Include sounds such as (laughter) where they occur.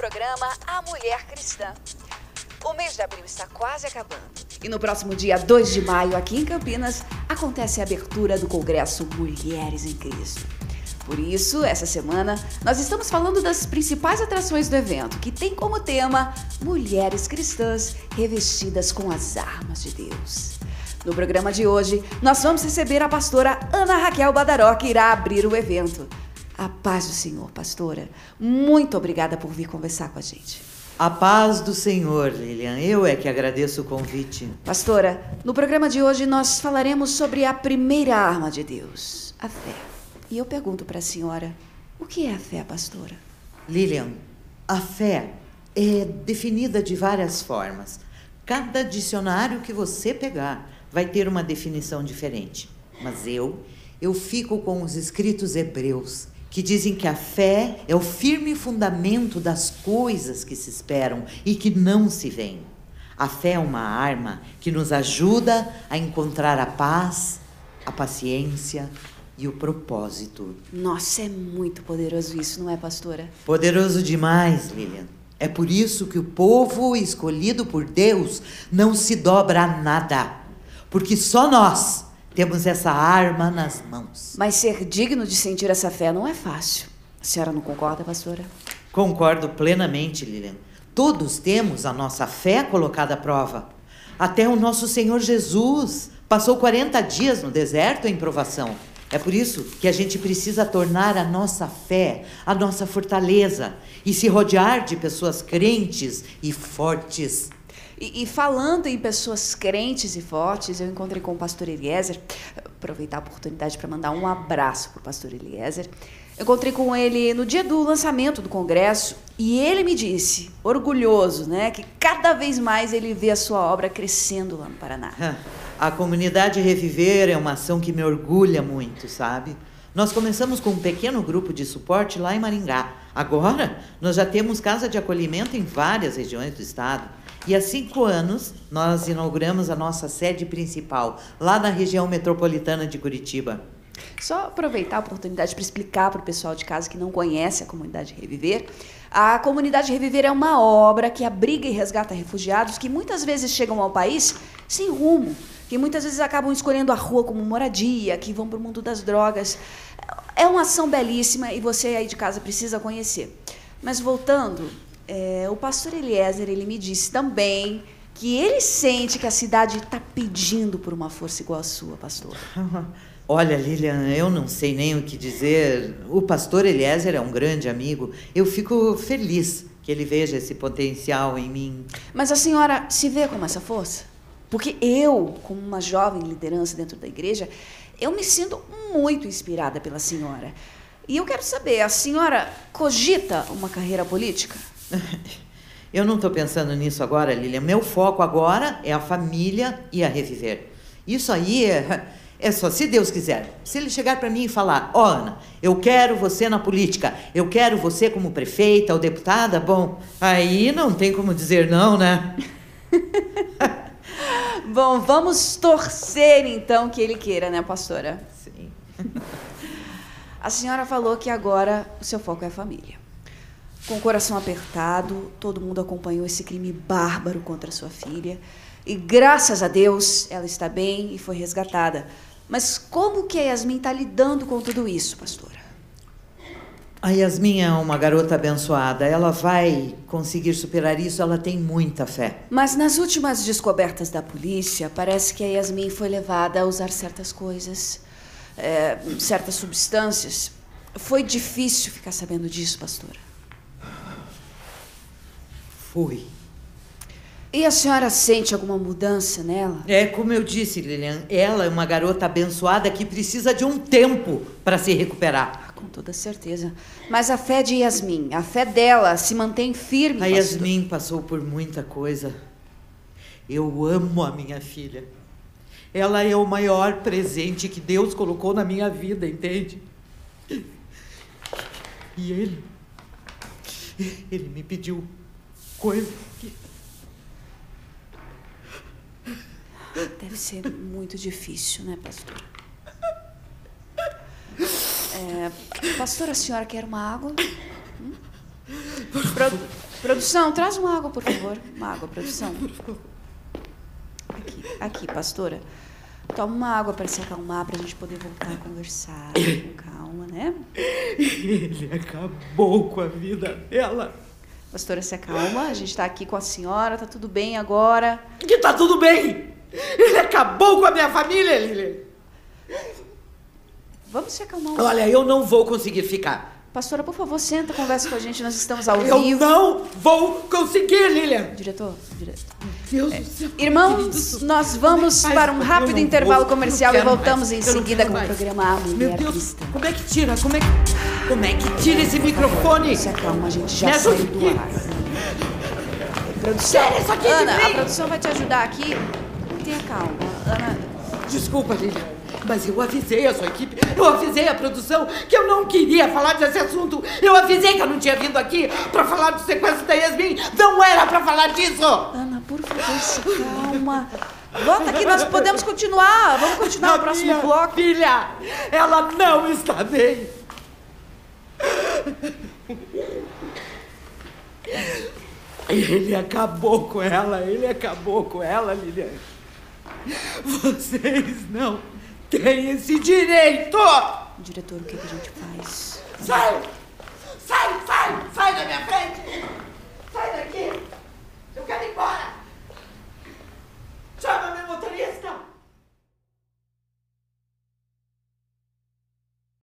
programa A Mulher Cristã. O mês de abril está quase acabando. E no próximo dia 2 de maio, aqui em Campinas, acontece a abertura do Congresso Mulheres em Cristo. Por isso, essa semana, nós estamos falando das principais atrações do evento, que tem como tema Mulheres Cristãs revestidas com as armas de Deus. No programa de hoje, nós vamos receber a pastora Ana Raquel Badaró, que irá abrir o evento. A paz do Senhor, pastora. Muito obrigada por vir conversar com a gente. A paz do Senhor, Lilian. Eu é que agradeço o convite. Pastora, no programa de hoje nós falaremos sobre a primeira arma de Deus, a fé. E eu pergunto para a senhora, o que é a fé, pastora? Lilian, a fé é definida de várias formas. Cada dicionário que você pegar vai ter uma definição diferente. Mas eu, eu fico com os escritos hebreus, que dizem que a fé é o firme fundamento das coisas que se esperam e que não se veem. A fé é uma arma que nos ajuda a encontrar a paz, a paciência e o propósito. Nossa, é muito poderoso isso, não é, pastora? Poderoso demais, Lilian. É por isso que o povo escolhido por Deus não se dobra a nada, porque só nós temos essa arma nas mãos. Mas ser digno de sentir essa fé não é fácil. A senhora não concorda, pastora? Concordo plenamente, Lilian. Todos temos a nossa fé colocada à prova. Até o nosso Senhor Jesus passou 40 dias no deserto em provação. É por isso que a gente precisa tornar a nossa fé a nossa fortaleza e se rodear de pessoas crentes e fortes. E, e, falando em pessoas crentes e fortes, eu encontrei com o pastor Eliezer, aproveitar a oportunidade para mandar um abraço para o pastor Eliezer. Encontrei com ele no dia do lançamento do congresso e ele me disse, orgulhoso, né, que cada vez mais ele vê a sua obra crescendo lá no Paraná. (laughs) A comunidade Reviver é uma ação que me orgulha muito, sabe? Nós começamos com um pequeno grupo de suporte lá em Maringá. Agora, nós já temos casa de acolhimento em várias regiões do estado. E há cinco anos nós inauguramos a nossa sede principal, lá na região metropolitana de Curitiba. Só aproveitar a oportunidade para explicar para o pessoal de casa que não conhece a comunidade Reviver. A comunidade Reviver é uma obra que abriga e resgata refugiados que muitas vezes chegam ao país sem rumo, que muitas vezes acabam escolhendo a rua como moradia, que vão para o mundo das drogas. É uma ação belíssima e você aí de casa precisa conhecer. Mas voltando, é, o pastor Eliezer ele me disse também que ele sente que a cidade está pedindo por uma força igual à sua, pastor. (laughs) Olha, Lilian, eu não sei nem o que dizer. O pastor Eliezer é um grande amigo. Eu fico feliz que ele veja esse potencial em mim. Mas a senhora se vê como essa força? Porque eu, como uma jovem liderança dentro da igreja, eu me sinto muito inspirada pela senhora. E eu quero saber, a senhora cogita uma carreira política? (laughs) Eu não estou pensando nisso agora, Lilian. Meu foco agora é a família e a reviver. Isso aí é, é só se Deus quiser. Se ele chegar para mim e falar: Ó, oh, Ana, eu quero você na política, eu quero você como prefeita ou deputada, bom, aí não tem como dizer não, né? (laughs) bom, vamos torcer então que ele queira, né, pastora? Sim. (laughs) A senhora falou que agora o seu foco é a família. Com o coração apertado, todo mundo acompanhou esse crime bárbaro contra sua filha. E graças a Deus, ela está bem e foi resgatada. Mas como que a Yasmin está lidando com tudo isso, pastora? A Yasmin é uma garota abençoada. Ela vai conseguir superar isso, ela tem muita fé. Mas nas últimas descobertas da polícia, parece que a Yasmin foi levada a usar certas coisas, é, certas substâncias. Foi difícil ficar sabendo disso, pastora. Foi. E a senhora sente alguma mudança nela? É como eu disse, Lilian, ela é uma garota abençoada que precisa de um tempo para se recuperar. Ah, com toda certeza. Mas a fé de Yasmin, a fé dela se mantém firme. A Yasmin passou por muita coisa. Eu amo a minha filha. Ela é o maior presente que Deus colocou na minha vida, entende? E ele. Ele me pediu coisa que. Deve ser muito difícil, né, pastor? É, pastor, a senhora quer uma água? Hum? Pro, Produção, traz uma água, por favor. Uma água, produção. Aqui, aqui, pastora. Toma uma água para se acalmar, para a gente poder voltar a conversar. Com calma, né? Ele acabou com a vida dela. Pastora, se acalma. A gente está aqui com a senhora, tá tudo bem agora. Que tá tudo bem! Ele acabou com a minha família, Lilian. Vamos se acalmar. um Olha, eu não vou conseguir ficar. Pastora, por favor, senta, conversa com a gente. Nós estamos ao Eu vivo. não vou conseguir, Lilian. Diretor, diretor. Deus do céu. Irmãos, nós vamos para um eu rápido intervalo vou, comercial e voltamos mais, em eu seguida com o mais. programa A Meu Mulher Deus, Cristã. como é que tira? Como é que, como é que tira esse microfone? Se acalma, a gente já Me saiu do aqui. ar. Produção, Tira isso aqui de Ana, a produção vai te ajudar aqui. Tenha calma. Ana, Desculpa, Lilian, mas eu avisei a sua equipe, eu avisei a produção que eu não queria falar desse assunto. Eu avisei que eu não tinha vindo aqui pra falar do sequestro da Yasmin. Não era pra falar disso. Ana, por favor, se calma. Volta aqui, nós podemos continuar. Vamos continuar A o próximo minha bloco. filha, ela não está bem. Ele acabou com ela, ele acabou com ela, Liliane. Vocês não têm esse direito! Diretor, o que, é que a gente faz? Sai! Sai, sai! Sai da minha frente! Sai daqui! Eu quero ir embora!